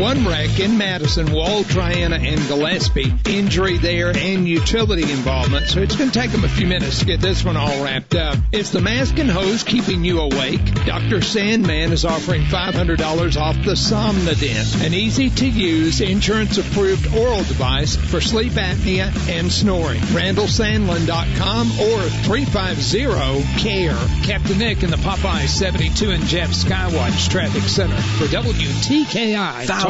One wreck in Madison, Wall, Triana, and Gillespie. Injury there and utility involvement, so it's going to take them a few minutes to get this one all wrapped up. It's the mask and hose keeping you awake. Dr. Sandman is offering $500 off the Somnodent, an easy-to-use, insurance-approved oral device for sleep apnea and snoring. RandallSandlin.com or 350-CARE. Captain Nick in the Popeye 72 and Jeff Skywatch Traffic Center for WTKI.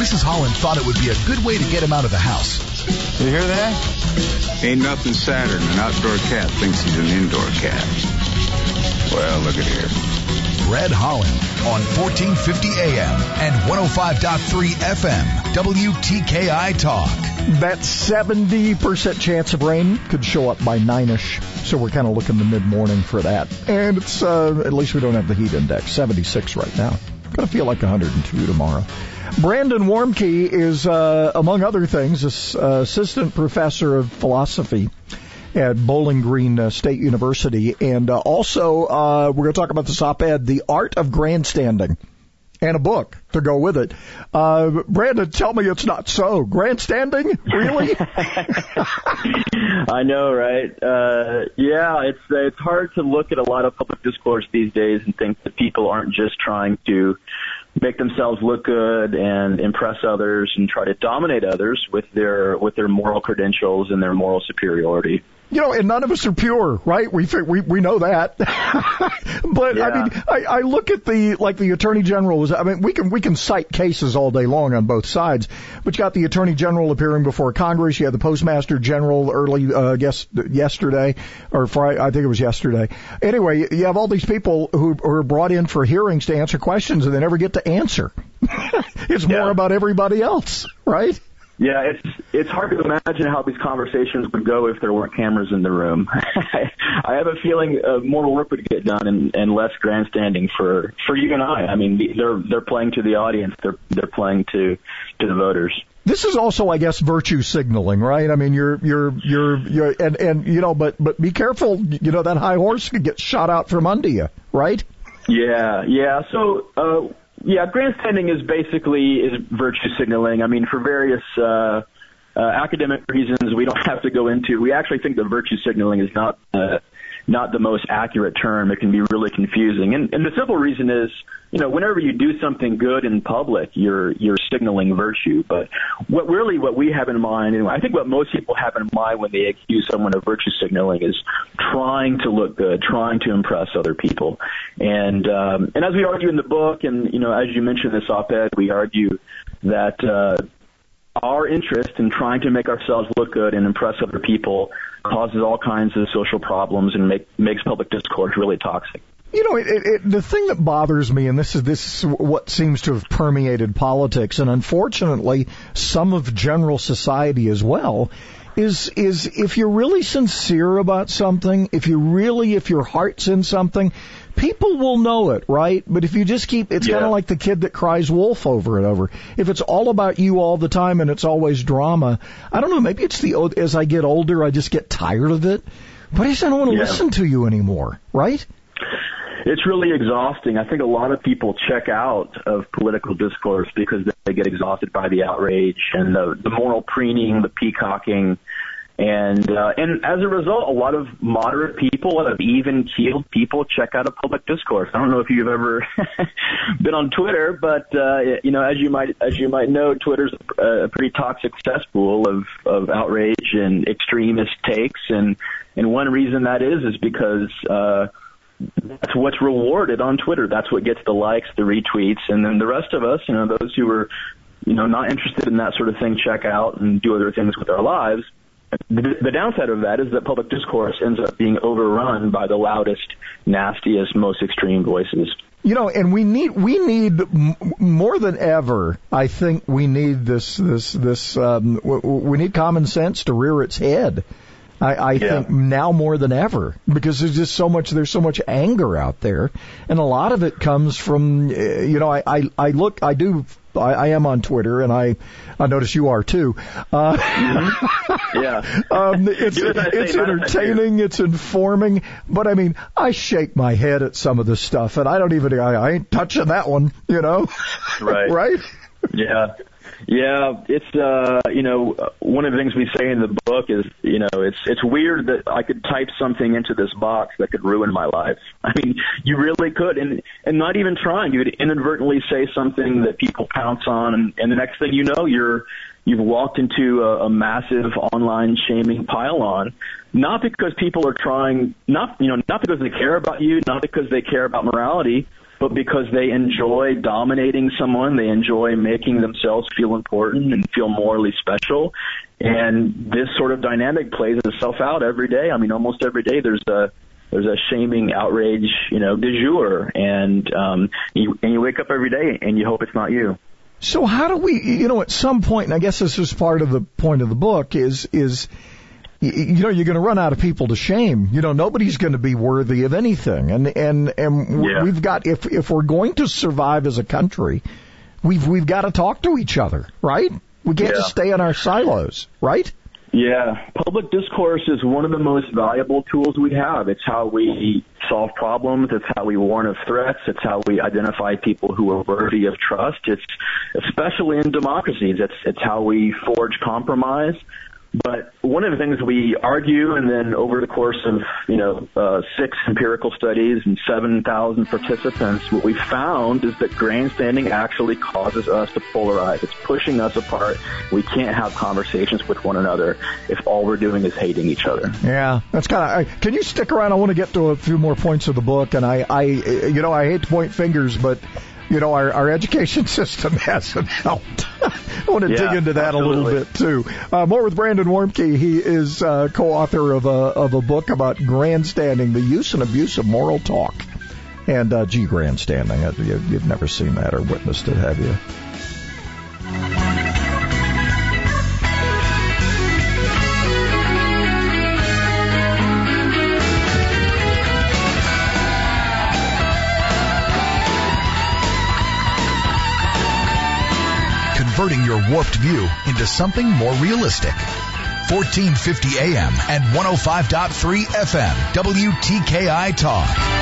Mrs. Holland thought it would be a good way to get him out of the house. You hear that? Ain't nothing sadder than an outdoor cat thinks he's an indoor cat. Well, look at here. Fred Holland on 1450 AM and 105.3 FM. WTKI Talk. That 70% chance of rain could show up by 9ish. So we're kind of looking the mid morning for that. And it's, uh, at least we don't have the heat index. 76 right now. Gonna feel like 102 tomorrow. Brandon Warmke is, uh, among other things, uh, assistant professor of philosophy at Bowling Green uh, State University. And uh, also, uh, we're going to talk about this op-ed, The Art of Grandstanding, and a book to go with it. Uh, Brandon, tell me it's not so. Grandstanding? Really? I know, right? Uh, yeah, it's, it's hard to look at a lot of public discourse these days and think that people aren't just trying to make themselves look good and impress others and try to dominate others with their with their moral credentials and their moral superiority. You know, and none of us are pure, right? We we we know that. but yeah. I mean, I, I look at the like the attorney general was. I mean, we can we can cite cases all day long on both sides. But you got the attorney general appearing before Congress. You had the postmaster general early, uh, guess yesterday or Friday. I think it was yesterday. Anyway, you have all these people who, who are brought in for hearings to answer questions and they never get to answer. it's yeah. more about everybody else, right? Yeah, it's it's hard to imagine how these conversations would go if there weren't cameras in the room. I have a feeling uh, more work would get done and, and less grandstanding for for you and I. I mean, they're they're playing to the audience. They're they're playing to to the voters. This is also, I guess, virtue signaling, right? I mean, you're, you're, you're, you're, and, and, you know, but, but be careful, you know, that high horse could get shot out from under you, right? Yeah, yeah. So, uh, yeah, grandstanding is basically is virtue signaling. I mean, for various uh, uh, academic reasons we don't have to go into. We actually think that virtue signaling is not uh, not the most accurate term. It can be really confusing, and, and the simple reason is you know, whenever you do something good in public, you're you're signaling virtue. But what really what we have in mind, and I think what most people have in mind when they accuse someone of virtue signaling, is trying to look good, trying to impress other people. And um, and as we argue in the book, and you know, as you mentioned this op-ed, we argue that. Uh, our interest in trying to make ourselves look good and impress other people causes all kinds of social problems and make, makes public discourse really toxic. You know, it, it, the thing that bothers me, and this is this is what seems to have permeated politics, and unfortunately, some of general society as well, is is if you're really sincere about something, if you really, if your heart's in something, people will know it, right? But if you just keep, it's yeah. kind of like the kid that cries wolf over and over. If it's all about you all the time and it's always drama, I don't know. Maybe it's the as I get older, I just get tired of it. But I just don't want to yeah. listen to you anymore, right? it's really exhausting. I think a lot of people check out of political discourse because they get exhausted by the outrage and the, the moral preening, the peacocking, and uh, and as a result, a lot of moderate people, a lot of even keeled people check out of public discourse. I don't know if you've ever been on Twitter, but uh, you know, as you might as you might know, Twitter's a pretty toxic cesspool of of outrage and extremist takes, and and one reason that is is because. Uh, that's what's rewarded on Twitter. That's what gets the likes, the retweets, and then the rest of us, you know, those who are, you know, not interested in that sort of thing, check out and do other things with our lives. The, the downside of that is that public discourse ends up being overrun by the loudest, nastiest, most extreme voices. You know, and we need we need m- more than ever. I think we need this this this um, w- we need common sense to rear its head. I, I Yeah. think now more than ever because there's just so much there's so much anger out there, and a lot of it comes from uh, you know I I, I look I do I, I am on Twitter and I I notice you are too. Uh, Yeah. um, it's Do as I say, it's not as I do. entertaining, it's informing, but I mean, I shake my head at some of this stuff, and I don't even I, I ain't touching that one, you know? Right. right? Yeah. Yeah, it's uh, you know, one of the things we say in the book is, you know, it's it's weird that I could type something into this box that could ruin my life. I mean, you really could, and and not even trying, you would inadvertently say something that people pounce on, and, and the next thing you know, you're you've walked into a, a massive online shaming pile-on. Not because people are trying, not you know, not because they care about you, not because they care about morality, but because they enjoy dominating someone, they enjoy making themselves feel important and feel morally special. And this sort of dynamic plays itself out every day. I mean, almost every day there's a there's a shaming outrage, you know, de jour, and um, you and you wake up every day and you hope it's not you. So how do we, you know, at some point, and I guess this is part of the point of the book, is is y- you know you're going to run out of people to shame. You know nobody's going to be worthy of anything, and and and Yeah. we've got if if we're going to survive as a country, we've we've got to talk to each other, right? We can't Yeah. just stay in our silos, right? Yeah, public discourse is one of the most valuable tools we have. It's how we solve problems. It's how we warn of threats. It's how we identify people who are worthy of trust. It's especially in democracies. It's it's how we forge compromise. But one of the things we argue, and then over the course of you know uh, six empirical studies and seven thousand participants, what we found is that grandstanding actually causes us to polarize. It's pushing us apart. We can't have conversations with one another if all we're doing is hating each other. Yeah, that's kind of. Can you stick around? I want to get to a few more points of the book, and I, I, you know, I hate to point fingers, but you know, our, our education system hasn't helped. I want to Yeah, dig into that a little bit too. Uh, more with Brandon Warmke. He is uh, co-author of a of a book about grandstanding, the use and abuse of moral talk. And uh, gee, grandstanding. Uh, you- You've never seen that or witnessed it, have you? Warped view into something more realistic. 1450 AM and 105.3 FM. WTKI Talk.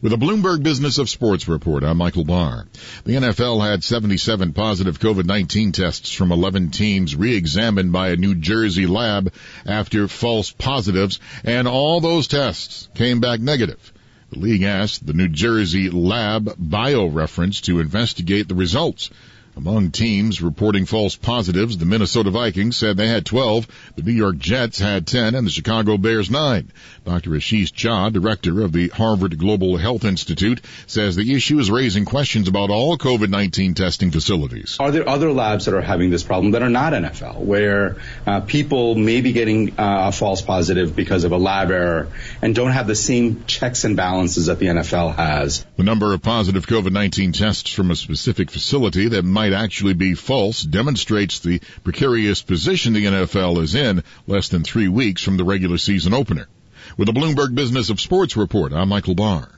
With a Bloomberg Business of Sports report, I'm Michael Barr. The NFL had 77 positive COVID-19 tests from 11 teams re-examined by a New Jersey lab after false positives, and all those tests came back negative. The league asked the New Jersey lab BioReference to investigate the results. Among teams reporting false positives, the Minnesota Vikings said they had 12, the New York Jets had 10, and the Chicago Bears 9. Dr. Ashish Jha, director of the Harvard Global Health Institute, says the issue is raising questions about all COVID-19 testing facilities. Are there other labs that are having this problem that are not NFL, where uh, people may be getting uh, a false positive because of a lab error and don't have the same checks and balances that the NFL has? The number of positive COVID-19 tests from a specific facility that might actually be false demonstrates the precarious position the NFL is in less than three weeks from the regular season opener. With a Bloomberg Business of Sports report, I'm Michael Barr.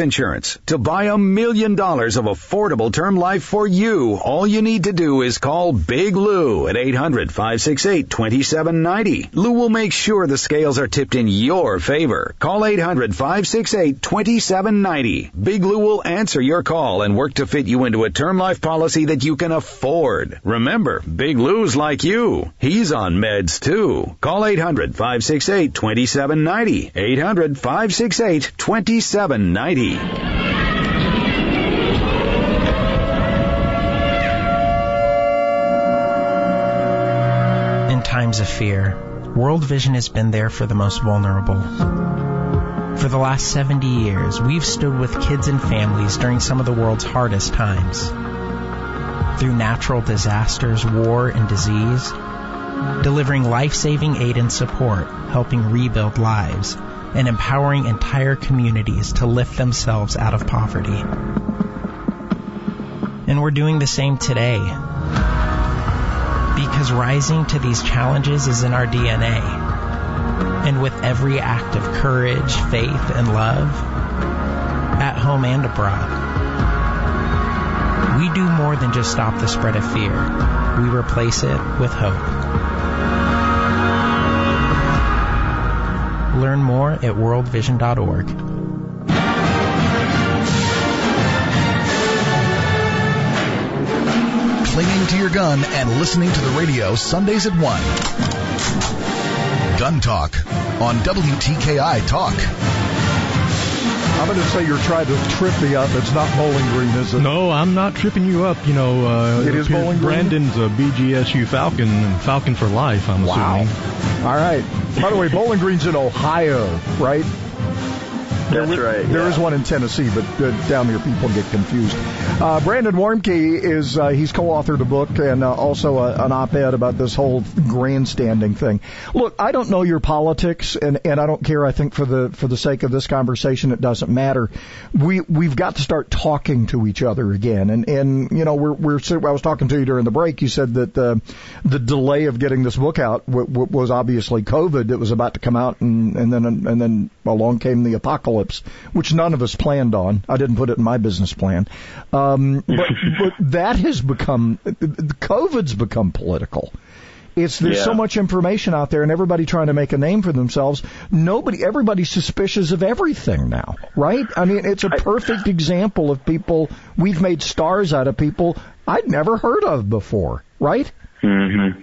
insurance. To buy a million dollars of affordable term life for you, all you need to do is call Big Lou at 800-568-2790. Lou will make sure the scales are tipped in your favor. Call 800-568-2790. Big Lou will answer your call and work to fit you into a term life policy that you can afford. Remember, Big Lou's like you. He's on meds too. Call 800-568-2790. 800-568-2790. In times of fear, World Vision has been there for the most vulnerable. For the last 70 years, we've stood with kids and families during some of the world's hardest times. Through natural disasters, war, and disease, delivering life saving aid and support, helping rebuild lives and empowering entire communities to lift themselves out of poverty. And we're doing the same today. Because rising to these challenges is in our DNA. And with every act of courage, faith, and love, at home and abroad, we do more than just stop the spread of fear. We replace it with hope. Learn more at worldvision.org. Clinging to your gun and listening to the radio Sundays at 1. Gun Talk on WTKI Talk. I'm going to say you're trying to trip me up. It's not Bowling Green, is it? No, I'm not tripping you up. You know, uh, It is Bowling Green? Brandon's a BGSU Falcon, and Falcon for life. I'm Wow. assuming. All right. By the way, Bowling Green's in Ohio, right? That's right. There yeah. is one in Tennessee, but uh, down here people get confused. Uh, Brandon Warmke is uh, he's co-authored a book and uh, also a, an op-ed about this whole grandstanding thing. Look, I don't know your politics, and, and I don't care. I think for the for the sake of this conversation, it doesn't matter. We we've got to start talking to each other again, and and you know we're we're I was talking to you during the break. You said that uh, the delay of getting this book out w- w- was obviously COVID. It was about to come out, and and then and then along came the apocalypse, which none of us planned on. I didn't put it in my business plan. Um, but, but that has become, COVID's become political. It's there's so much information out there and everybody trying to make a name for themselves. Nobody, everybody's suspicious of everything now, right? I mean, it's a perfect example of people, we've made stars out of people I'd never heard of before, right? hmm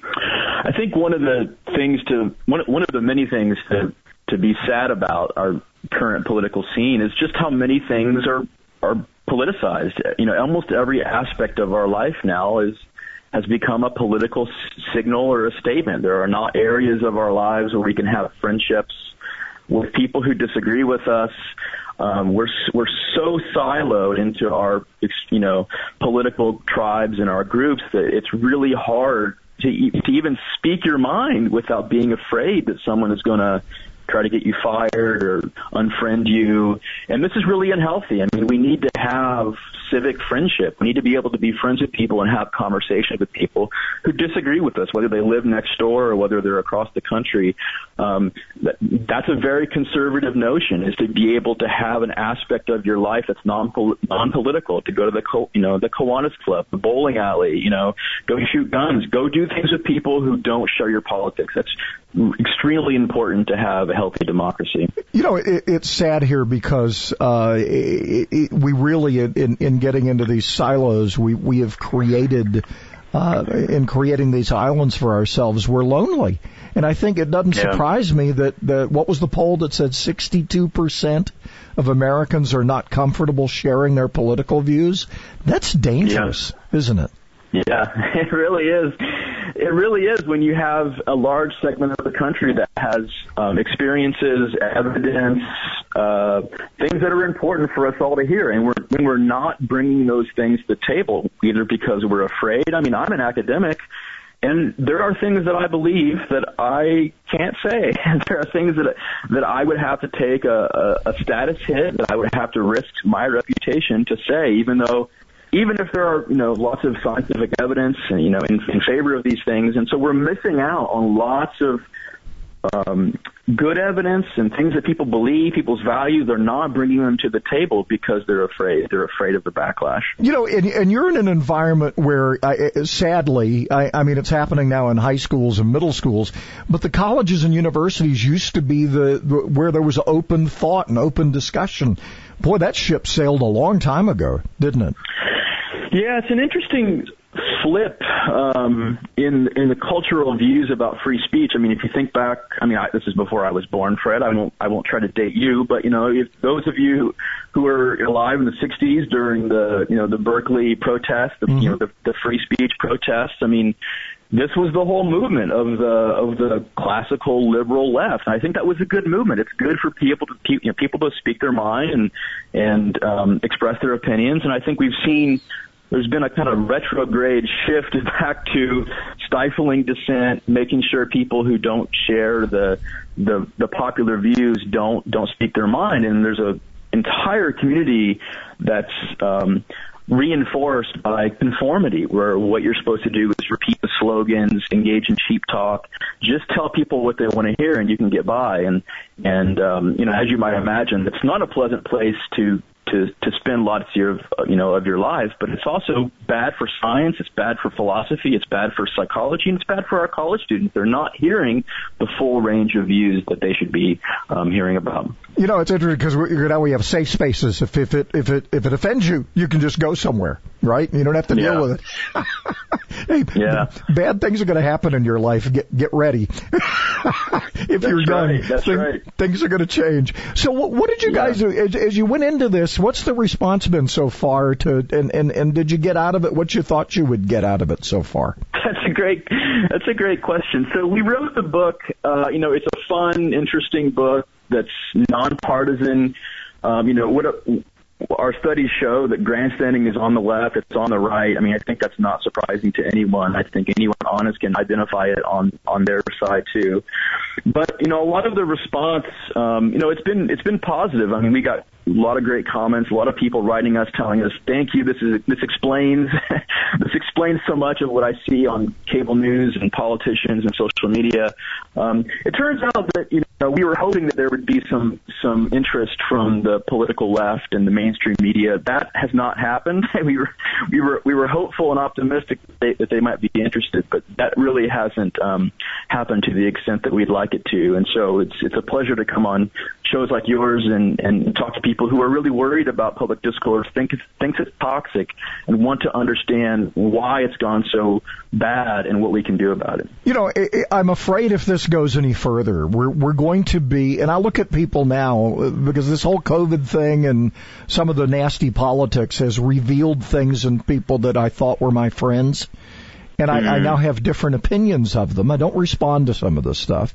I think one of the things to one one of the many things to to be sad about our current political scene is just how many things are are politicized. You know, almost every aspect of our life now is has become a political signal or a statement. There are not areas of our lives where we can have friendships with people who disagree with us. Um, we're we're so siloed into our you know political tribes and our groups that it's really hard to to even speak your mind without being afraid that someone is going to try to get you fired or unfriend you. And this is really unhealthy. I mean, we need to have civic friendship. We need to be able to be friends with people and have conversation with people who disagree with us, whether they live next door or whether they're across the country. Um, that, that's a very conservative notion is to be able to have an aspect of your life that's non non-political, to go to the, co- you know, the Kiwanis Club, the bowling alley, you know, go shoot guns, go do things with people who don't share your politics. That's extremely important to have a healthy democracy. You know, it, it's sad here because uh, it, it, we really, in, in getting into these silos, we we have created. Uh, in creating these islands for ourselves, we're lonely, and I think it doesn't Yeah. surprise me that, that what was the poll that said 62 percent of Americans are not comfortable sharing their political views. That's dangerous, isn't it? Yeah, it really is. It really is when you have a large segment of the country that has um, experiences, evidence, uh, things that are important for us all to hear, and we're when we're not bringing those things to the table, either because we're afraid. I mean, I'm an academic. And there are things that I believe that I can't say. there are things that that I would have to take a, a, a status hit, that I would have to risk my reputation to say, even though even if there are, you know, lots of scientific evidence, you know, in, in favor of these things, and so we're missing out on lots of um, good evidence and things that people believe, people's value. They're not bringing them to the table because they're afraid. They're afraid of the backlash. You know, and, and you're in an environment where, uh, sadly, I, I mean, it's happening now in high schools and middle schools, but the colleges and universities used to be the, the where there was open thought and open discussion. Boy, that ship sailed a long time ago, didn't it? Yeah, it's an interesting flip um, in in the cultural views about free speech. I mean, if you think back, I mean, I, this is before I was born, Fred. I won't I won't try to date you, but you know, if those of you who were alive in the '60s during the you know the Berkeley protests, the, you know the, the free speech protests, I mean. this was the whole movement of the of the classical liberal left. And I think that was a good movement. It's good for people to you know, people to speak their mind and and um, express their opinions. And I think we've seen there's been a kind of retrograde shift back to stifling dissent, making sure people who don't share the the, the popular views don't don't speak their mind. And there's a entire community that's um, reinforced by conformity, where what you're supposed to do is repeat the slogans, engage in cheap talk, just tell people what they want to hear, and you can get by. And and um, you know, as you might imagine, it's not a pleasant place to to to spend lots of your you know of your life, but it's also bad for science, it's bad for philosophy, it's bad for psychology, and it's bad for our college students. They're not hearing the full range of views that they should be um, hearing about. You know, it's interesting because now we have safe spaces. If if it if it if it offends you, you can just go somewhere, right? You don't have to deal Yeah. with it. hey, Yeah. bad things are going to happen in your life. Get get ready. if you're young, right, that's thing- right. things are going to change. So, what, what did you guys do as, as you went into this? What's the response been so far? To and, and and did you get out of it what you thought you would get out of it so far? That's a great. That's a great question. So we wrote the book. Uh, you know, it's a fun, interesting book that's nonpartisan. Um, you know, what our studies show that grandstanding is on the left, it's on the right. I mean, I think that's not surprising to anyone. I think anyone honest can identify it on on their side too. But you know, a lot of the response, um, you know, it's been it's been positive. I mean, we got a lot of great comments, a lot of people writing us, telling us, "Thank you. This is this explains this explains so much of what I see on cable news and politicians and social media." Um, it turns out that you know we were hoping that there would be some some interest from the political left and the mainstream media. That has not happened. we were we were we were hopeful and optimistic that they, that they might be interested, but that really hasn't um, happened to the extent that we'd like it to. And so it's it's a pleasure to come on shows like yours and and talk to people who are really worried about public discourse, think thinks it's toxic, and want to understand why it's gone so bad and what we can do about it. You know, I'm afraid if this goes any further, we're we're going to be, and I look at people now because this whole COVID thing and some of the nasty politics has revealed things in people that I thought were my friends, and I, I Mhm. now have different opinions of them. I don't respond to some of this stuff.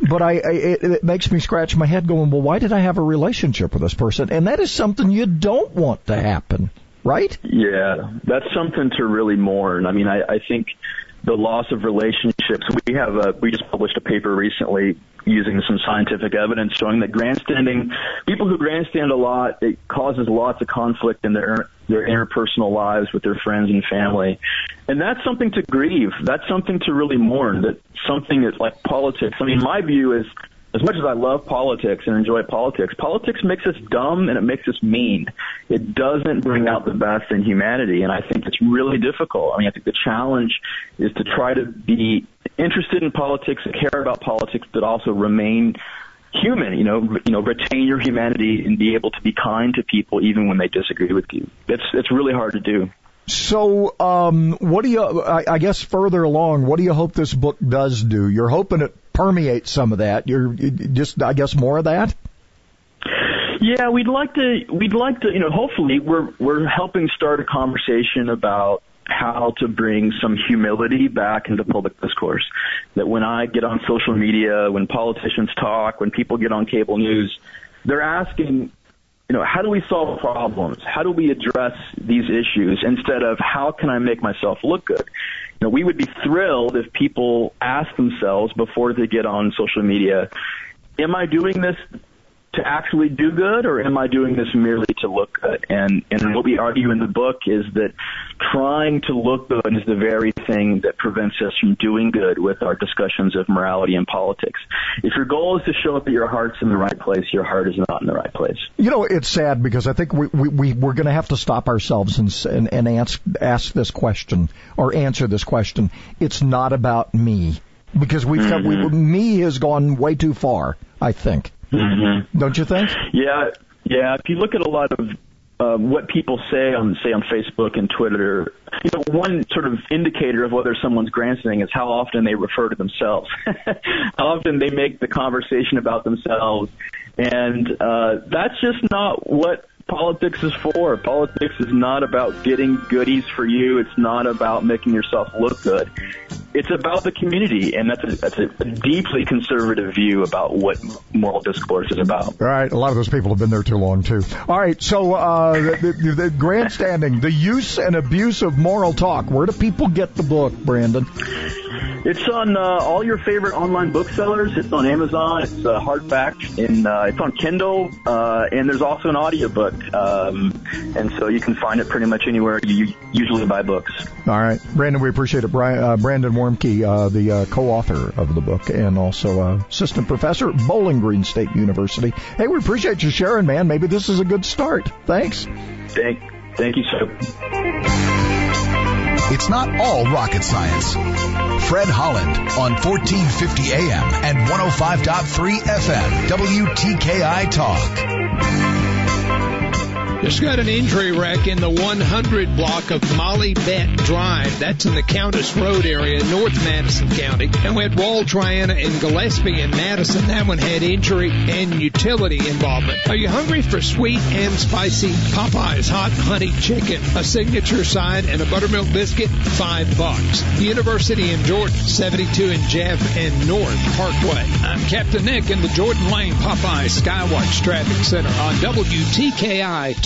But I, I it, it makes me scratch my head going, well, why did I have a relationship with this person? And that is something you don't want to happen, right? Yeah, that's something to really mourn. I mean, I, I think the loss of relationships. We have a, we just published a paper recently using some scientific evidence showing that grandstanding, people who grandstand a lot, it causes lots of conflict in their their interpersonal lives with their friends and family, and that's something to grieve. That's something to really mourn. That something that's like politics. I mean, my view is as much as I love politics and enjoy politics, politics makes us dumb and it makes us mean. It doesn't bring out the best in humanity, and I think it's really difficult. I mean, I think the challenge is to try to be interested in politics, care about politics, but also remain human. You know, you know, retain your humanity and be able to be kind to people even when they disagree with you. It's it's really hard to do. So, um, what do you, I, I guess further along, what do you hope this book does do? You're hoping it permeates some of that. You're you- just, I guess, more of that? Yeah, we'd like to. We'd like to. You know, hopefully, we're we're helping start a conversation about how to bring some humility back into public discourse. That when I get on social media, when politicians talk, when people get on cable news, they're asking, you know, how do we solve problems? How do we address these issues instead of how can I make myself look good? You know, we would be thrilled if people ask themselves before they get on social media, am I doing this to actually do good or am I doing this merely to look good? And and what we argue in the book is that trying to look good is the very thing that prevents us from doing good with our discussions of morality and politics. If your goal is to show up that your heart's in the right place, your heart is not in the right place. You know, it's sad because I think we, we, we we're going to have to stop ourselves and, and, and ask, ask this question or answer this question. It's not about me because we've got, we, mm-hmm. me has gone way too far, I think. Mm-hmm. Don't you think? Yeah, yeah. If you look at a lot of uh, what people say on, say, on Facebook and Twitter, you know, one sort of indicator of whether someone's grandstanding is how often they refer to themselves, how often they make the conversation about themselves, and uh, that's just not what politics is for. Politics is not about getting goodies for you. It's not about making yourself look good. It's about the community, and that's a, that's a deeply conservative view about what moral discourse is about. All right, a lot of those people have been there too long too. All right, so uh, the, the, the grandstanding, the use and abuse of moral talk. Where do people get the book, Brandon? It's on uh, all your favorite online booksellers. It's on Amazon. It's uh, hardback, and uh, it's on Kindle. Uh, and there's also an audiobook, um, and so you can find it pretty much anywhere you usually buy books. All right, Brandon, we appreciate it. Brian, uh, Brandon Warmke, uh, the uh, co-author of the book, and also uh, assistant professor at Bowling Green State University. Hey, we appreciate you sharing, man. Maybe this is a good start. Thanks. Thank, thank you, sir. It's not all rocket science. Fred Holland on 1450 AM and 105.3 FM, WTKI Talk. Just got an injury wreck in the 100 block of Molly Bet Drive. That's in the Countess Road area, North Madison County. And we had Wall Triana and Gillespie in Madison. That one had injury and utility involvement. Are you hungry for sweet and spicy Popeyes hot honey chicken, a signature side, and a buttermilk biscuit? Five bucks. University in Jordan, 72 in Jeff and North Parkway. I'm Captain Nick in the Jordan Lane Popeyes Skywatch Traffic Center on WTKI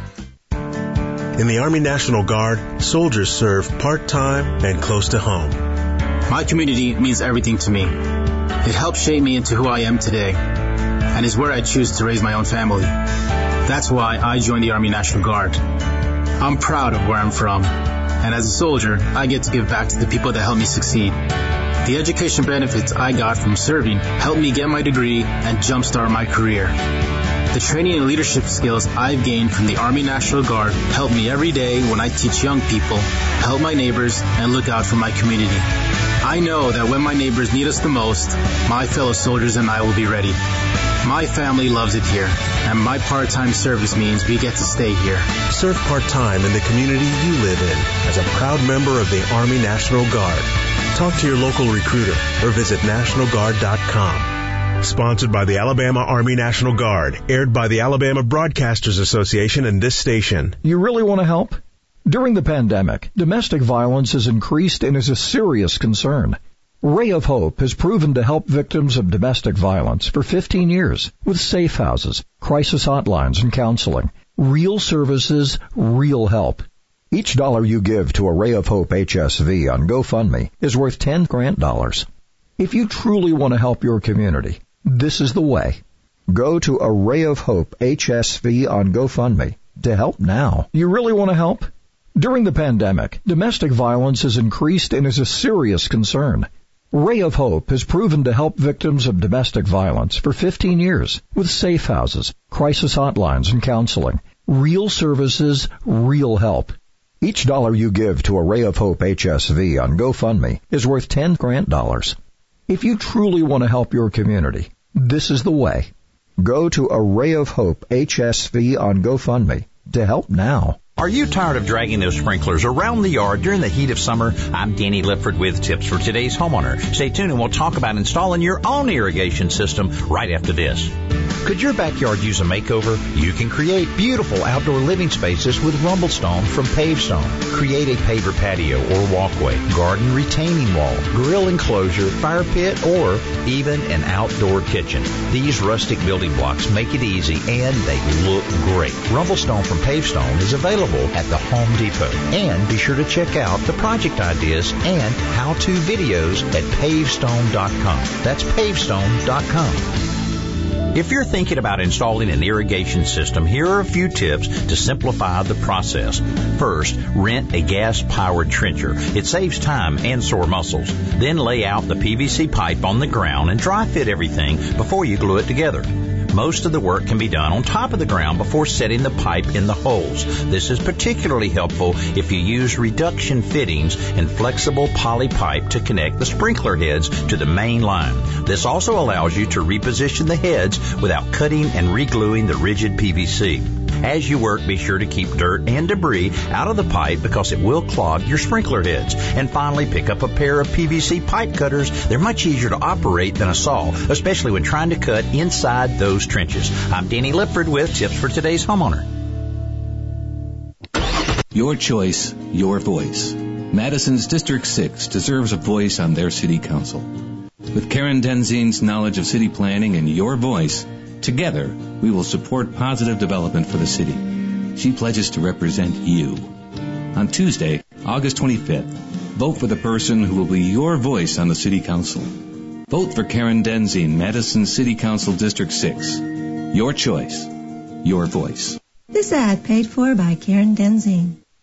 In the Army National Guard, soldiers serve part-time and close to home. My community means everything to me. It helped shape me into who I am today and is where I choose to raise my own family. That's why I joined the Army National Guard. I'm proud of where I'm from, and as a soldier, I get to give back to the people that helped me succeed. The education benefits I got from serving helped me get my degree and jumpstart my career. The training and leadership skills I've gained from the Army National Guard help me every day when I teach young people, help my neighbors, and look out for my community. I know that when my neighbors need us the most, my fellow soldiers and I will be ready. My family loves it here, and my part-time service means we get to stay here. Serve part-time in the community you live in as a proud member of the Army National Guard. Talk to your local recruiter or visit nationalguard.com. Sponsored by the Alabama Army National Guard, aired by the Alabama Broadcasters Association and this station. You really want to help? During the pandemic, domestic violence has increased and is a serious concern. Ray of Hope has proven to help victims of domestic violence for 15 years with safe houses, crisis hotlines, and counseling. Real services, real help. Each dollar you give to a Ray of Hope HSV on GoFundMe is worth 10 grant dollars. If you truly want to help your community, this is the way. Go to a Ray of Hope HSV on GoFundMe to help now. You really want to help? During the pandemic, domestic violence has increased and is a serious concern. Ray of Hope has proven to help victims of domestic violence for 15 years with safe houses, crisis hotlines, and counseling. Real services, real help. Each dollar you give to a Ray of Hope HSV on GoFundMe is worth 10 grant dollars. If you truly want to help your community, this is the way. Go to a Ray of Hope HSV on GoFundMe to help now. Are you tired of dragging those sprinklers around the yard during the heat of summer? I'm Danny Lipford with tips for today's homeowner. Stay tuned and we'll talk about installing your own irrigation system right after this. Could your backyard use a makeover? You can create beautiful outdoor living spaces with Rumblestone from Pavestone. Create a paver patio or walkway, garden retaining wall, grill enclosure, fire pit, or even an outdoor kitchen. These rustic building blocks make it easy and they look great. Rumblestone from Pavestone is available at the Home Depot. And be sure to check out the project ideas and how-to videos at pavestone.com. That's pavestone.com. If you're thinking about installing an irrigation system, here are a few tips to simplify the process. First, rent a gas powered trencher. It saves time and sore muscles. Then lay out the PVC pipe on the ground and dry fit everything before you glue it together. Most of the work can be done on top of the ground before setting the pipe in the holes. This is particularly helpful if you use reduction fittings and flexible poly pipe to connect the sprinkler heads to the main line. This also allows you to reposition the heads without cutting and regluing the rigid PVC. As you work, be sure to keep dirt and debris out of the pipe because it will clog your sprinkler heads. And finally, pick up a pair of PVC pipe cutters. They're much easier to operate than a saw, especially when trying to cut inside those trenches. I'm Danny Lipford with tips for today's homeowner. Your choice, your voice. Madison's District 6 deserves a voice on their city council. With Karen Denzine's knowledge of city planning and your voice, together we will support positive development for the city. She pledges to represent you. On Tuesday, August 25th, vote for the person who will be your voice on the city council. Vote for Karen Denzine, Madison City Council District 6. Your choice, your voice. This ad paid for by Karen Denzine.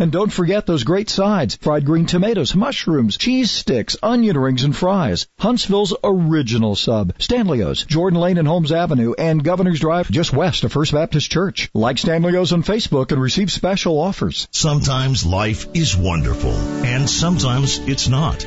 And don't forget those great sides. Fried green tomatoes, mushrooms, cheese sticks, onion rings, and fries. Huntsville's original sub. Stanley's, Jordan Lane and Holmes Avenue, and Governor's Drive just west of First Baptist Church. Like Stanley's on Facebook and receive special offers. Sometimes life is wonderful, and sometimes it's not.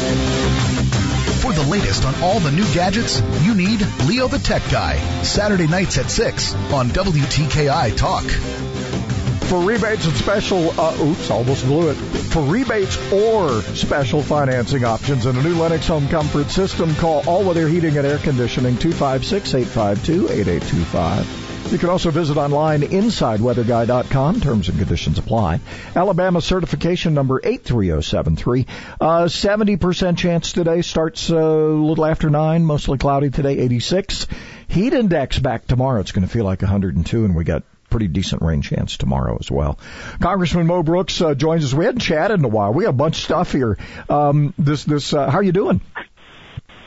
The latest on all the new gadgets, you need Leo the Tech Guy. Saturday nights at 6 on WTKI Talk. For rebates and special, uh, oops, almost blew it. For rebates or special financing options in a new Lennox home comfort system, call All Weather Heating and Air Conditioning 256-852-8825. You can also visit online InsideWeatherGuy.com. Terms and conditions apply. Alabama certification number 83073. Uh, 70% chance today starts uh, a little after 9, mostly cloudy today, 86. Heat index back tomorrow. It's going to feel like 102 and we got pretty decent rain chance tomorrow as well. Congressman Mo Brooks uh, joins us. We hadn't chatted in a while. We have a bunch of stuff here. Um, this, this, uh, how are you doing?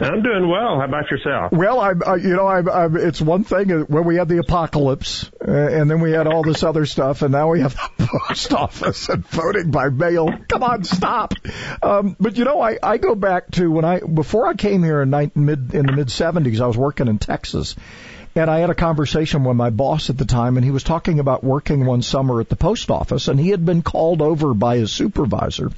I'm doing well. How about yourself? Well, I, I you know, I, I, it's one thing when we had the apocalypse, uh, and then we had all this other stuff, and now we have the post office and voting by mail. Come on, stop. Um, but you know, I, I go back to when I before I came here in ni- mid in the mid '70s, I was working in Texas. And I had a conversation with my boss at the time, and he was talking about working one summer at the post office, and he had been called over by his supervisor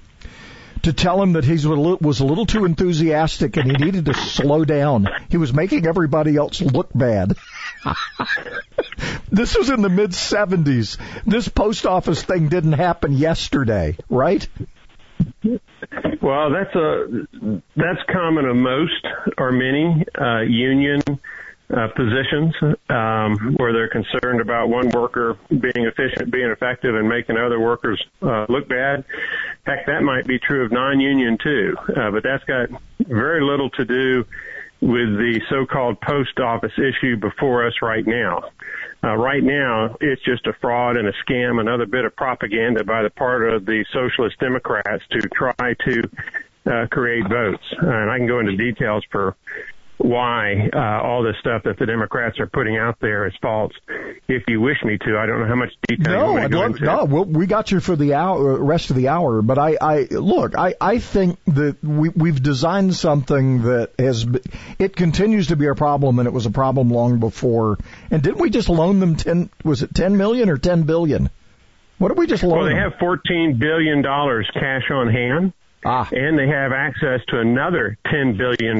to tell him that he was a little too enthusiastic and he needed to slow down. He was making everybody else look bad. this was in the mid 70s. This post office thing didn't happen yesterday, right? Well, that's a that's common of most or many uh, union uh, positions um, where they're concerned about one worker being efficient, being effective, and making other workers uh, look bad. Heck, that might be true of non-union too, uh, but that's got very little to do with the so-called post office issue before us right now. Uh, right now, it's just a fraud and a scam, another bit of propaganda by the part of the socialist Democrats to try to uh, create votes. And I can go into details for why uh, all this stuff that the Democrats are putting out there is false. If you wish me to, I don't know how much detail no, you want to go love. No, well, we got you for the hour, rest of the hour. But I, I look, I, I think that we, we've designed something that has, it continues to be a problem, and it was a problem long before. And didn't we just loan them ten? Was it ten million or ten billion? What did we just loan? Well, they them? have fourteen billion dollars cash on hand. Ah. And they have access to another $10 billion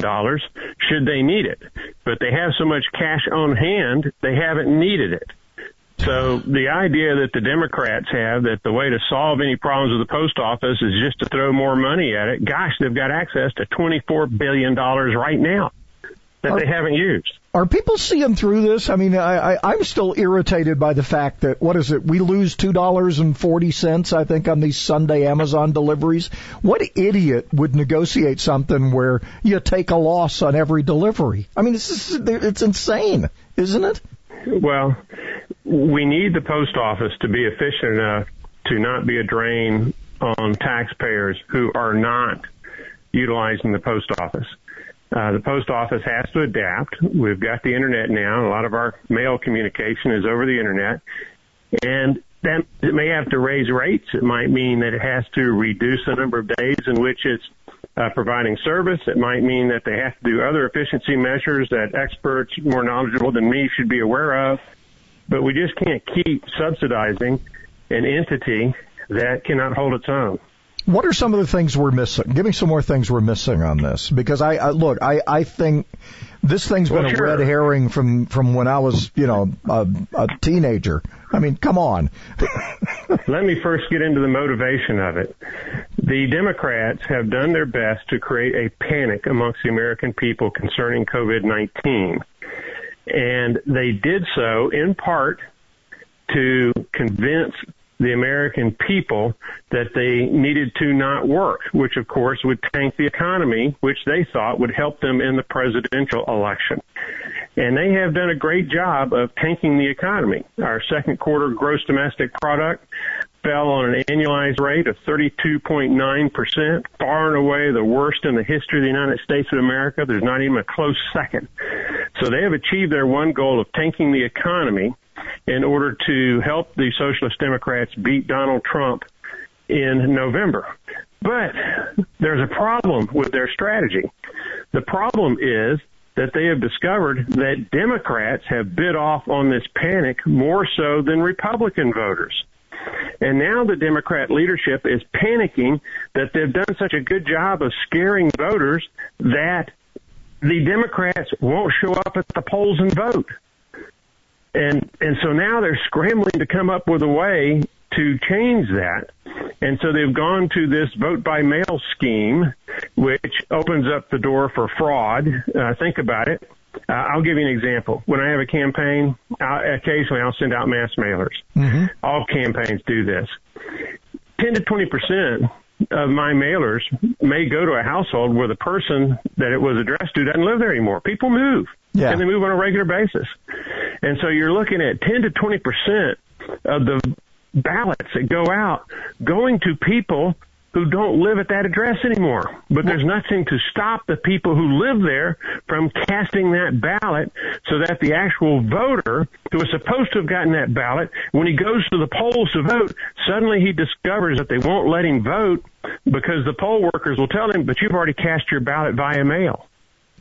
should they need it. But they have so much cash on hand, they haven't needed it. So the idea that the Democrats have that the way to solve any problems with the post office is just to throw more money at it, gosh, they've got access to $24 billion right now. that they haven't used. Are people seeing through this? I mean, I, I, I'm still irritated by the fact that what is it? We lose two dollars and forty cents, I think, on these Sunday Amazon deliveries. What idiot would negotiate something where you take a loss on every delivery? I mean, this is it's insane, isn't it? Well, we need the post office to be efficient enough to not be a drain on taxpayers who are not utilizing the post office. Uh, the post office has to adapt. We've got the internet now. A lot of our mail communication is over the internet. And that it may have to raise rates. It might mean that it has to reduce the number of days in which it's uh, providing service. It might mean that they have to do other efficiency measures that experts more knowledgeable than me should be aware of. But we just can't keep subsidizing an entity that cannot hold its own. What are some of the things we're missing? Give me some more things we're missing on this, because I, I look, I, I think this thing's been Well, a red herring from from when I was, you know, a, a teenager. I mean, come on. Let me first get into the motivation of it. The Democrats have done their best to create a panic amongst the American people concerning COVID-19. And they did so in part to convince the American people that they needed to not work, which of course would tank the economy, which they thought would help them in the presidential election. And they have done a great job of tanking the economy. Our second quarter gross domestic product fell on an annualized rate of 32.9%, far and away the worst in the history of the United States of America. There's not even a close second. So they have achieved their one goal of tanking the economy in order to help the Socialist Democrats beat Donald Trump in November. But there's a problem with their strategy. The problem is that they have discovered that Democrats have bid off on this panic more so than Republican voters. And now the Democrat leadership is panicking that they've done such a good job of scaring voters that the Democrats won't show up at the polls and vote. And and so now they're scrambling to come up with a way to change that. And so they've gone to this vote by mail scheme, which opens up the door for fraud. Uh, think about it. Uh, I'll give you an example. When I have a campaign, i occasionally I'll send out mass mailers. Mm-hmm. All campaigns do this. 10 to 20 percent of my mailers may go to a household where the person that it was addressed to doesn't live there anymore. People move. Yeah. And they move on a regular basis. And so you're looking at 10 to 20 percent of the ballots that go out going to people who don't live at that address anymore. But there's nothing to stop the people who live there from casting that ballot so that the actual voter who was supposed to have gotten that ballot, when he goes to the polls to vote, suddenly he discovers that they won't let him vote because the poll workers will tell him, but you've already cast your ballot via mail.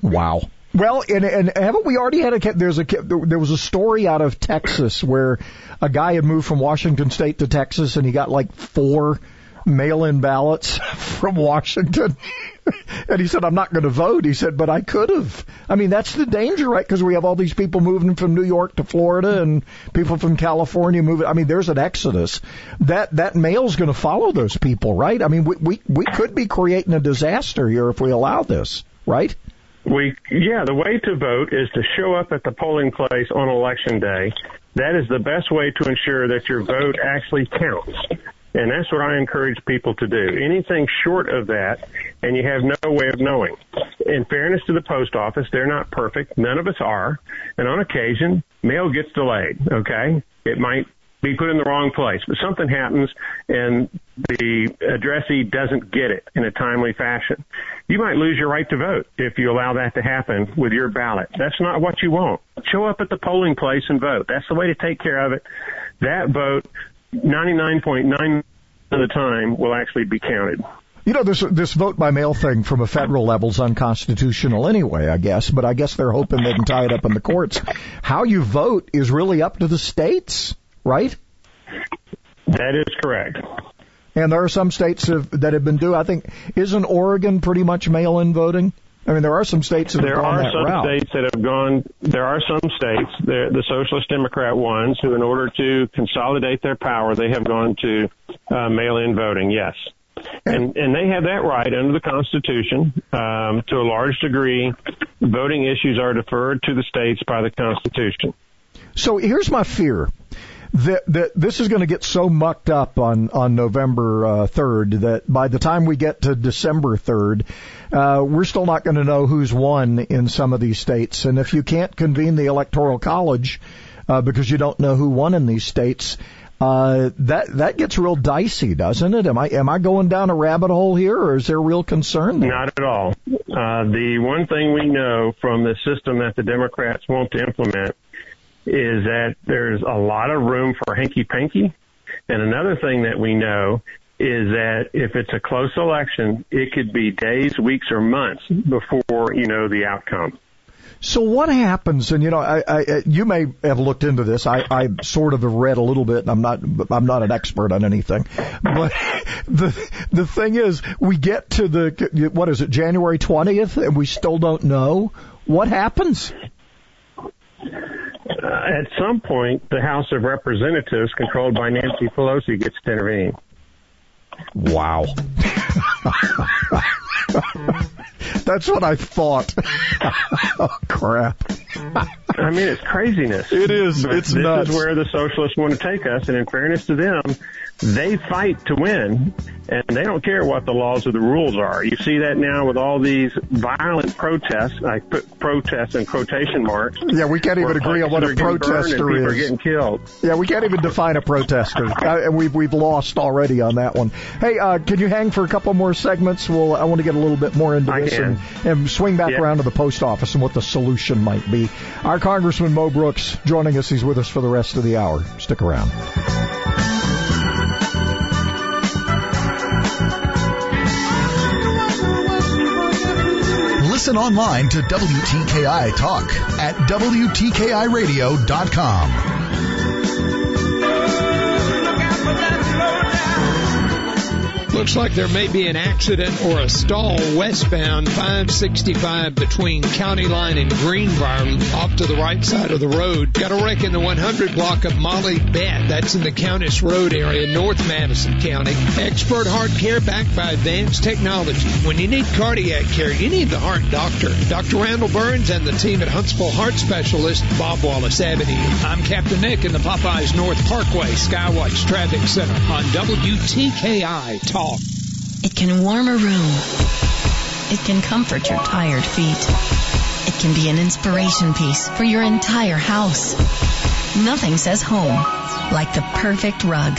Wow. Well, and, and haven't we already had a ca- there's a ca- there was a story out of Texas where a guy had moved from Washington State to Texas and he got like four mail-in ballots from Washington. and he said, I'm not going to vote. He said, but I could have. I mean, that's the danger, right? Because we have all these people moving from New York to Florida and people from California moving. I mean, there's an exodus. That, that mail's going to follow those people, right? I mean, we, we, we could be creating a disaster here if we allow this, right? We, yeah, the way to vote is to show up at the polling place on election day. That is the best way to ensure that your vote actually counts. And that's what I encourage people to do. Anything short of that, and you have no way of knowing. In fairness to the post office, they're not perfect. None of us are. And on occasion, mail gets delayed, okay? It might be put in the wrong place, but something happens and the addressee doesn't get it in a timely fashion. You might lose your right to vote if you allow that to happen with your ballot. That's not what you want. Show up at the polling place and vote. That's the way to take care of it. That vote 99.9 of the time will actually be counted. You know, this this vote by mail thing from a federal level is unconstitutional anyway, I guess. But I guess they're hoping they can tie it up in the courts. How you vote is really up to the states, right? That is correct. And there are some states have, that have been doing. I think isn't Oregon pretty much mail-in voting? I mean, there are some states that There have gone are some route. states that have gone. There are some states, the, the Socialist Democrat ones, who, in order to consolidate their power, they have gone to uh, mail-in voting. Yes, And, and they have that right under the Constitution. Um, to a large degree, voting issues are deferred to the states by the Constitution. So here's my fear. That, that this is going to get so mucked up on on November uh, third that by the time we get to December third, uh, we're still not going to know who's won in some of these states. And if you can't convene the electoral college uh, because you don't know who won in these states, uh, that that gets real dicey, doesn't it? Am I am I going down a rabbit hole here, or is there real concern? There? Not at all. Uh, the one thing we know from the system that the Democrats want to implement is that there's a lot of room for hanky panky, and another thing that we know is that if it's a close election, it could be days, weeks, or months before you know the outcome. So what happens? And you know, I, I, you may have looked into this. I, I sort of have read a little bit. And I'm not, I'm not an expert on anything. But the the thing is, we get to the what is it, January 20th, and we still don't know what happens. Uh, at some point, the House of Representatives, controlled by Nancy Pelosi, gets to intervene. Wow. That's what I thought. oh crap. I mean, it's craziness. It is. But it's this nuts. is where the socialists want to take us, and in fairness to them, they fight to win, and they don't care what the laws or the rules are. You see that now with all these violent protests. I put protests in quotation marks. Yeah, we can't even agree on what a places are getting burned and protester people is. Are getting killed. Yeah, we can't even define a protester, uh, and we've we've lost already on that one. Hey, uh, can you hang for a couple more segments? Well, I want to get a little bit more into I this and, and swing back Yeah. around to the post office and what the solution might be. Our Congressman Mo Brooks joining us. He's with us for the rest of the hour. Stick around. Listen online to WTKI Talk at WTKIRadio.com. Looks like there may be an accident or a stall westbound 565 between County Line and Greenbrier off to the right side of the road. Got a wreck in the 100 block of Molly Bet. That's in the Countess Road area, North Madison County. Expert heart care backed by advanced technology. When you need cardiac care, you need the heart doctor. Dr. Randall Burns and the team at Huntsville Heart Specialist, Bob Wallace Avenue. I'm Captain Nick in the Popeyes North Parkway Skywatch Traffic Center on WTKI Talk. It can warm a room. It can comfort your tired feet. It can be an inspiration piece for your entire house. Nothing says home like the perfect rug.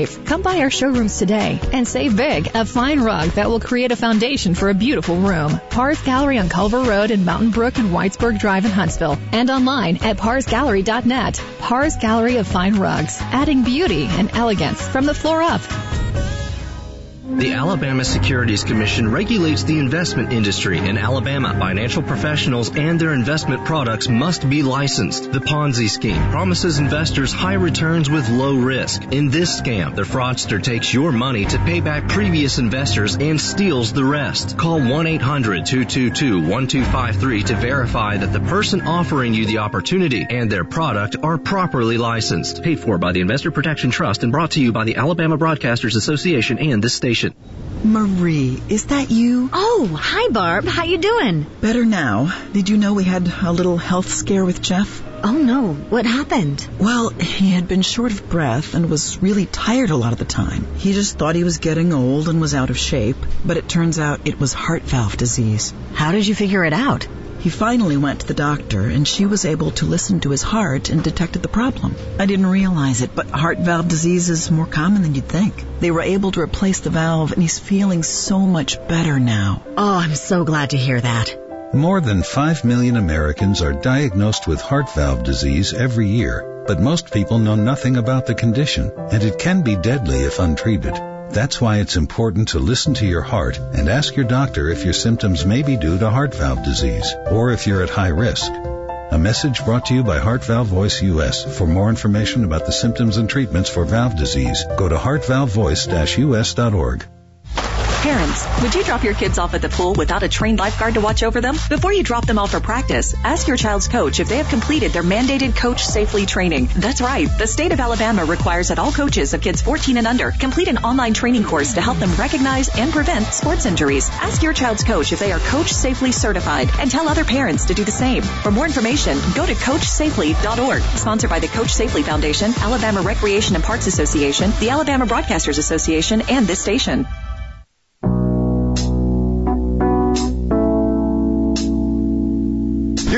Come by our showrooms today and save big. A fine rug that will create a foundation for a beautiful room. Pars Gallery on Culver Road in Mountain Brook and Whitesburg Drive in Huntsville. And online at parsgallery.net. Pars Gallery of Fine Rugs, adding beauty and elegance from the floor up. The Alabama Securities Commission regulates the investment industry in Alabama. Financial professionals and their investment products must be licensed. The Ponzi scheme promises investors high returns with low risk. In this scam, the fraudster takes your money to pay back previous investors and steals the rest. Call 1-800-222-1253 to verify that the person offering you the opportunity and their product are properly licensed. Paid for by the Investor Protection Trust and brought to you by the Alabama Broadcasters Association and this station. Marie, is that you? Oh, hi Barb. How you doing? Better now. Did you know we had a little health scare with Jeff? Oh no, what happened? Well, he had been short of breath and was really tired a lot of the time. He just thought he was getting old and was out of shape, but it turns out it was heart valve disease. How did you figure it out? He finally went to the doctor and she was able to listen to his heart and detected the problem. I didn't realize it, but heart valve disease is more common than you'd think. They were able to replace the valve and he's feeling so much better now. Oh, I'm so glad to hear that. More than 5 million Americans are diagnosed with heart valve disease every year, but most people know nothing about the condition, and it can be deadly if untreated. That's why it's important to listen to your heart and ask your doctor if your symptoms may be due to heart valve disease or if you're at high risk. A message brought to you by Heart Valve Voice US. For more information about the symptoms and treatments for valve disease, go to heartvalvevoice-us.org. Parents, would you drop your kids off at the pool without a trained lifeguard to watch over them? Before you drop them off for practice, ask your child's coach if they have completed their mandated Coach Safely training. That's right. The state of Alabama requires that all coaches of kids 14 and under complete an online training course to help them recognize and prevent sports injuries. Ask your child's coach if they are Coach Safely certified and tell other parents to do the same. For more information, go to coachsafely.org. Sponsored by the Coach Safely Foundation, Alabama Recreation and Parks Association, the Alabama Broadcasters Association, and this station.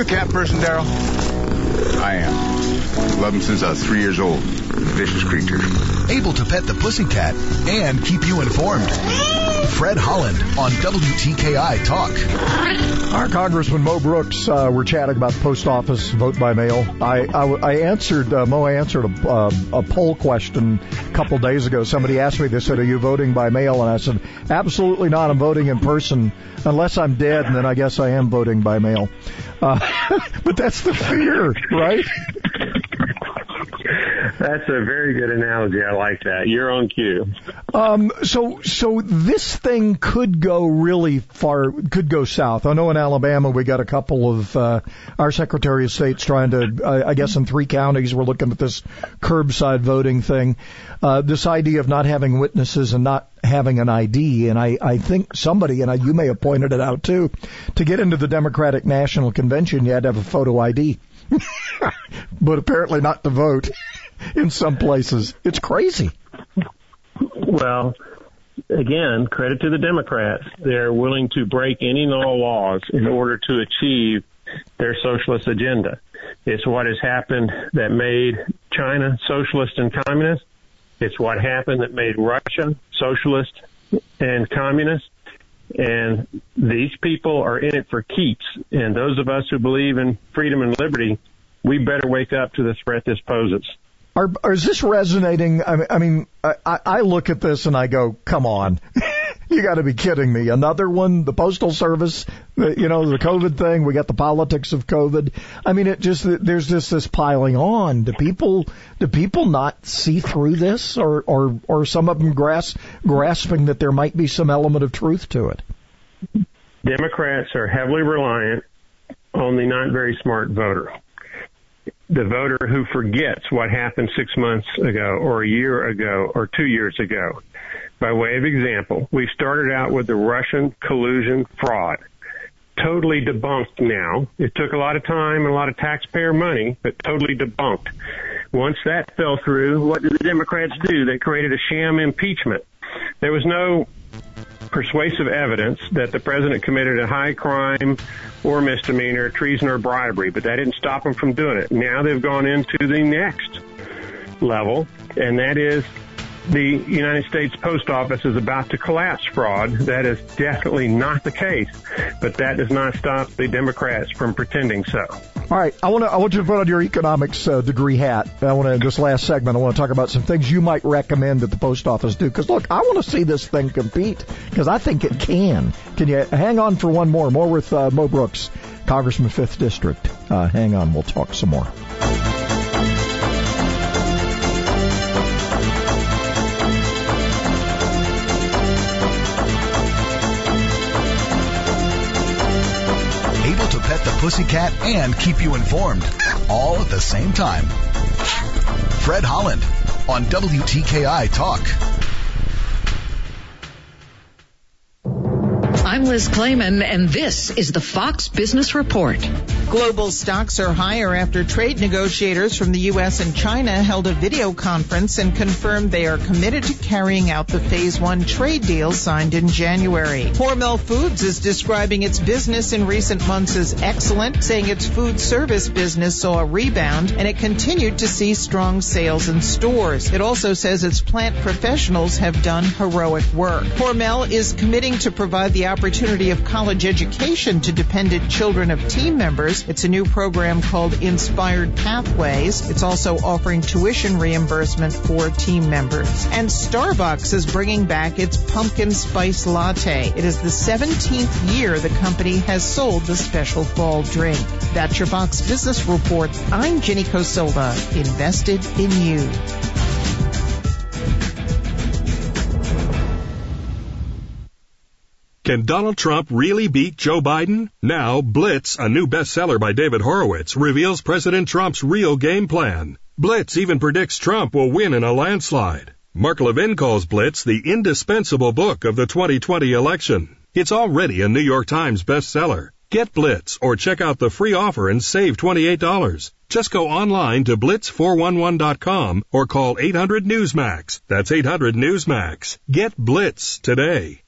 A cat person, Daryl? I am. Love him since I was three years old. Vicious creature. Able to pet the pussycat and keep you informed. Fred Holland on WTKI Talk. Our Congressman Mo Brooks, uh, we're chatting about the post office vote by mail. I, I, I answered, uh, Mo, I answered a, uh, a poll question a couple days ago. Somebody asked me, they said, are you voting by mail? And I said, absolutely not. I'm voting in person unless I'm dead, and then I guess I am voting by mail. Uh, but that's the fear, right? That's a very good analogy. I like that. You're on cue. Um, so, so this thing could go really far, could go south. I know in Alabama we got a couple of, uh, our Secretary of State's trying to, I guess in three counties we're looking at this curbside voting thing. Uh, this idea of not having witnesses and not having an ID, and I, I think somebody, and I, you may have pointed it out too, to get into the Democratic National Convention you had to have a photo ID. but apparently not to vote in some places. It's crazy. Well, again, credit to the Democrats. They're willing to break any and all laws in order to achieve their socialist agenda. It's what has happened that made China socialist and communist. It's what happened that made Russia socialist and communist. And these people are in it for keeps. And those of us who believe in freedom and liberty, we better wake up to the threat this poses. Are, are is this resonating? I mean, I, mean, I, I look at this and I go, come on. you got to be kidding me. Another one, the postal service, you know, the COVID thing. We got the politics of COVID. I mean, it just there's just this piling on. Do people do people not see through this, or or or some of them grasp grasping that there might be some element of truth to it? Democrats are heavily reliant on the not very smart voter the voter who forgets what happened six months ago or a year ago or two years ago. By way of example, we started out with the Russian collusion fraud. Totally debunked now. It took a lot of time and a lot of taxpayer money, but totally debunked. Once that fell through, what did the Democrats do? They created a sham impeachment. There was no persuasive evidence that the president committed a high crime or misdemeanor, treason or bribery, but that didn't stop them from doing it. Now they've gone into the next level, and that is the United States Post Office is about to collapse fraud. That is definitely not the case, but that does not stop the Democrats from pretending so. All right, I want to I want you to put on your economics uh, degree hat. I want to in this last segment. I want to talk about some things you might recommend that the post office do. Because look, I want to see this thing compete because I think it can. Can you hang on for one more? More with uh, Mo Brooks, Congressman Fifth District. Uh, hang on, we'll talk some more. Pussycat and keep you informed, all at the same time. Fred Holland on WTKI Talk. I'm Liz Claman, and this is the Fox Business Report. Global stocks are higher after trade negotiators from the U.S. and China held a video conference and confirmed they are committed to carrying out the Phase 1 trade deal signed in January. Hormel Foods is describing its business in recent months as excellent, saying its food service business saw a rebound and it continued to see strong sales in stores. It also says its plant professionals have done heroic work. Hormel is committing to provide the opportunity of college education to dependent children of team members It's a new program called Inspired Pathways. It's also offering tuition reimbursement for team members. And Starbucks is bringing back its pumpkin spice latte. It is the 17th year the company has sold the special fall drink. That's your Fox Business Report. I'm Jenny Cosilva, invested in you. Can Donald Trump really beat Joe Biden? Now, Blitz, a new bestseller by David Horowitz, reveals President Trump's real game plan. Blitz even predicts Trump will win in a landslide. Mark Levin calls Blitz the indispensable book of the 2020 election. It's already a New York Times bestseller. Get Blitz or check out the free offer and save $28. Just go online to blitz411.com or call 800 Newsmax. That's 800 Newsmax. Get Blitz today.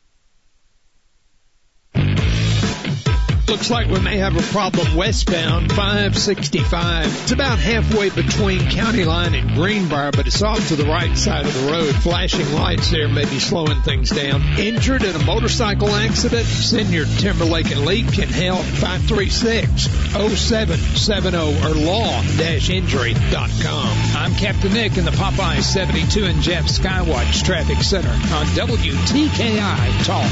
Looks like we may have a problem westbound 565. It's about halfway between County Line and Greenbrier, but it's off to the right side of the road. Flashing lights there may be slowing things down. Injured in a motorcycle accident? Siniard Timberlake and League can help 536-0770 or law-injury.com. I'm Captain Nick in the Popeye 72 and Jeff Skywatch Traffic Center on WTKI Talk.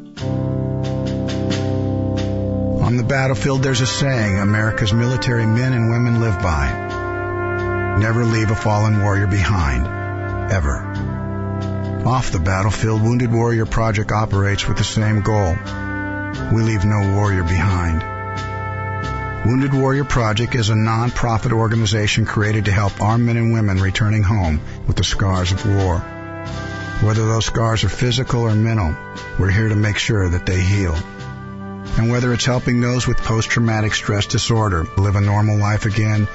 On the battlefield, there's a saying America's military men and women live by. Never leave a fallen warrior behind. Ever. Off the battlefield, Wounded Warrior Project operates with the same goal. We leave no warrior behind. Wounded Warrior Project is a non-profit organization created to help armed men and women returning home with the scars of war. Whether those scars are physical or mental, we're here to make sure that they heal. And whether it's helping those with post-traumatic stress disorder live a normal life again,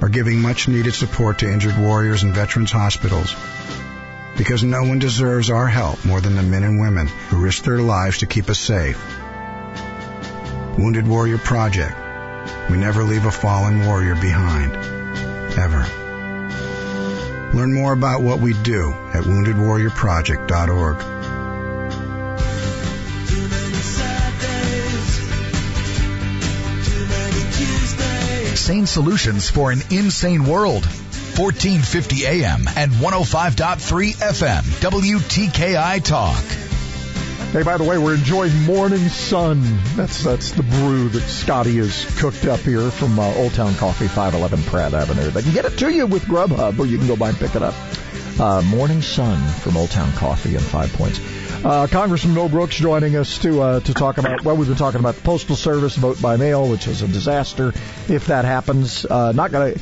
or giving much needed support to injured warriors and veterans hospitals, because no one deserves our help more than the men and women who risk their lives to keep us safe. Wounded Warrior Project. We never leave a fallen warrior behind. Ever. Learn more about what we do at woundedwarriorproject.org. Sane solutions for an insane world. 1450 AM and 105.3 FM. WTKI Talk. Hey, by the way, we're enjoying Morning Sun. That's that's the brew that Scotty has cooked up here from uh, Old Town Coffee, 511 Pratt Avenue. They can get it to you with Grubhub, or you can go by and pick it up. Uh, Morning Sun from Old Town Coffee in Five Points. Uh, Congressman Mo Brooks joining us to uh, to talk about well, we've been talking about the Postal Service vote by mail, which is a disaster if that happens. Uh, not gonna.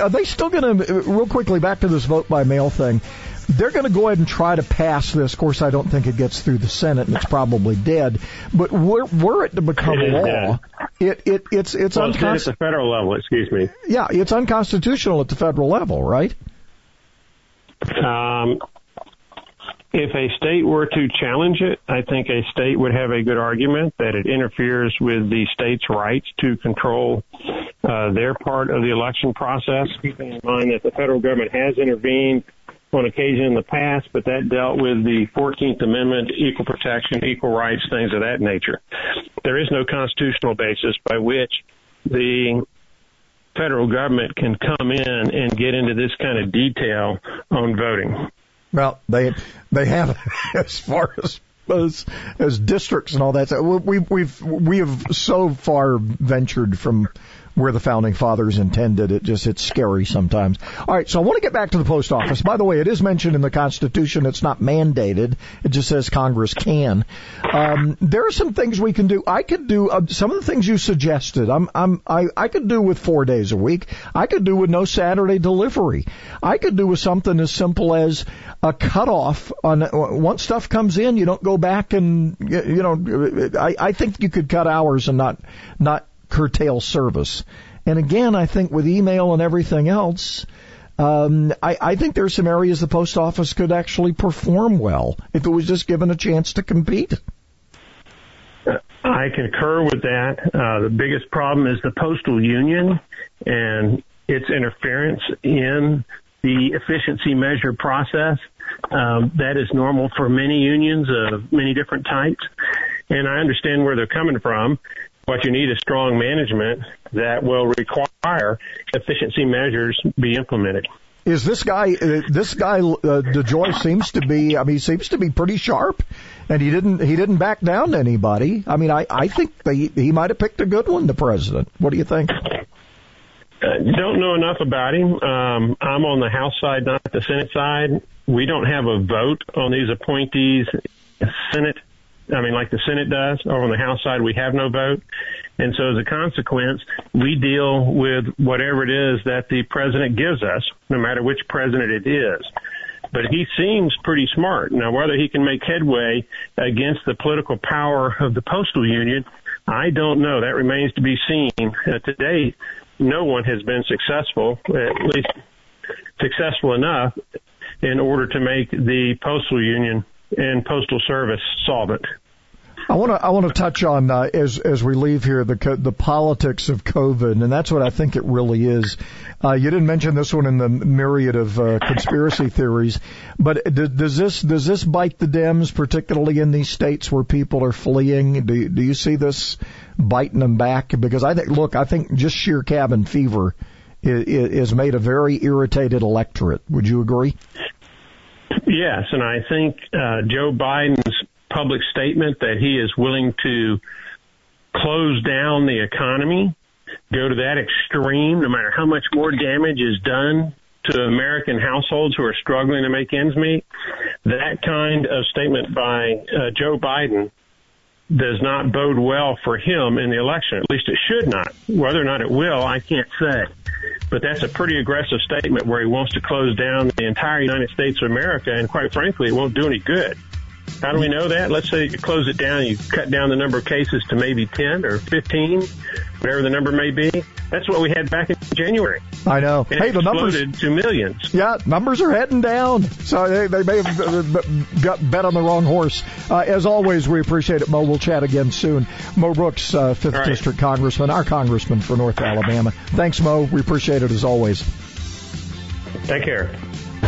Are they still gonna? Real quickly, back to this vote by mail thing they're going to go ahead and try to pass this. Of course, I don't think it gets through the Senate, and it's probably dead. But were, were it to become It law, it, it it's it's well, it's dead at the federal level. Excuse me. Yeah, it's unconstitutional at the federal level, right? Um, if a state were to challenge it, I think a state would have a good argument that it interferes with the state's rights to control uh, their part of the election process. Keeping in mind that the federal government has intervened on occasion in the past, but that dealt with the 14th Amendment, equal protection, equal rights, things of that nature. There is no constitutional basis by which the federal government can come in and get into this kind of detail on voting. Well, they they have as far as as, as districts and all that. We we've we have so far ventured from where the founding fathers intended. It just it's scary sometimes. All right, so I want to get back to the post office. By the way, it is mentioned in the Constitution. It's not mandated. It just says Congress can. Um, there are some things we can do. I could do uh, some of the things you suggested. I'm I'm I I could do with four days a week. I could do with no Saturday delivery. I could do with something as simple as a cutoff on once stuff comes in, you don't go back and you know. I I think you could cut hours and not not curtail service. And again, I think with email and everything else, um, I, I think there's are some areas the post office could actually perform well if it was just given a chance to compete. I concur with that. Uh, the biggest problem is the postal union and its interference in the efficiency measure process. Um, that is normal for many unions of many different types, and I understand where they're coming from. What you need is strong management that will require efficiency measures be implemented. Is this guy? Uh, this guy, uh, DeJoy seems to be. I mean, he seems to be pretty sharp, and he didn't. He didn't back down to anybody. I mean, I I think he he might have picked a good one. The president. What do you think? Uh, don't know enough about him. Um, I'm on the House side, not the Senate side. We don't have a vote on these appointees. Senate, I mean, like the Senate does, or on the House side, we have no vote. And so as a consequence, we deal with whatever it is that the president gives us, no matter which president it is. But he seems pretty smart. Now, whether he can make headway against the political power of the postal union, I don't know. That remains to be seen. Uh, today, no one has been successful, at least successful enough, in order to make the postal union and postal service solvent. I want to I want to touch on uh, as as we leave here the the politics of COVID, and that's what I think it really is. Uh, you didn't mention this one in the myriad of uh, conspiracy theories, but does this does this bite the Dems, particularly in these states where people are fleeing? Do do you see this biting them back? Because I think look, I think just sheer cabin fever is, is made a very irritated electorate. Would you agree? Yes, and I think uh, Joe Biden's public statement that he is willing to close down the economy, go to that extreme, no matter how much more damage is done to American households who are struggling to make ends meet, that kind of statement by uh, Joe Biden does not bode well for him in the election. At least it should not. Whether or not it will, I can't say. But that's a pretty aggressive statement where he wants to close down the entire United States of America, and quite frankly, it won't do any good. How do we know that? Let's say you close it down, you cut down the number of cases to maybe 10 or 15, whatever the number may be. That's what we had back in January. I know. And hey, the numbers to millions. Yeah, numbers are heading down. So they, they may have got bet on the wrong horse. Uh, as always, we appreciate it, Mo. We'll chat again soon. Mo Brooks, uh, fifth right. district congressman, our congressman for North Alabama. Thanks, Mo. We appreciate it as always. Take care.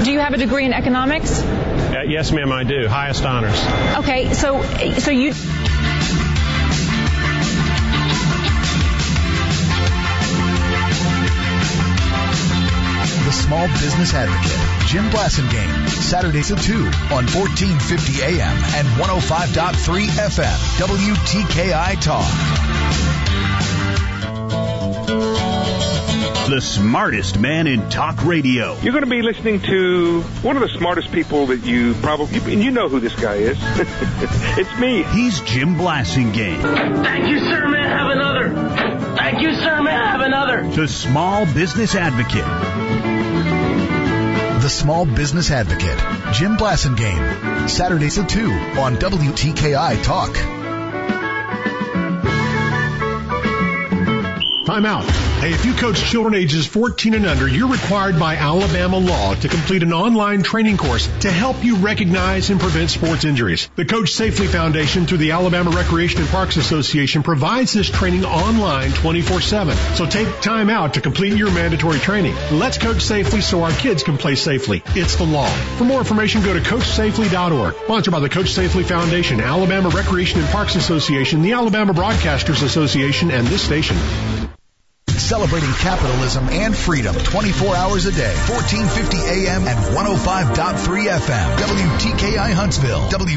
Do you have a degree in economics? Uh, yes, ma'am, I do. Highest honors. Okay, so so you. The Small Business Advocate, Jim Blasingame, Saturdays at 2 on 1450 AM and 105.3 FM, WTKI Talk the smartest man in talk radio. You're going to be listening to one of the smartest people that you probably, and you know who this guy is. it's me. He's Jim Blasingame. Thank you, sir. May I have another? Thank you, sir. May I have another? The Small Business Advocate. The Small Business Advocate, Jim Blasingame, Saturdays at 2 on WTKI Talk. Time out. Hey, if you coach children ages 14 and under, you're required by Alabama law to complete an online training course to help you recognize and prevent sports injuries. The Coach Safely Foundation through the Alabama Recreation and Parks Association provides this training online 24-7. So take time out to complete your mandatory training. Let's coach safely so our kids can play safely. It's the law. For more information, go to CoachSafely.org. Sponsored by the Coach Safely Foundation, Alabama Recreation and Parks Association, the Alabama Broadcasters Association, and this station celebrating capitalism and freedom 24 hours a day. 1450 AM and 105.3 FM. WTKI Huntsville. W